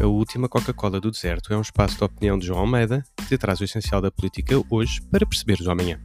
A última Coca-Cola do deserto é um espaço de opinião de João Almeida que te traz o essencial da política hoje para perceberes o amanhã.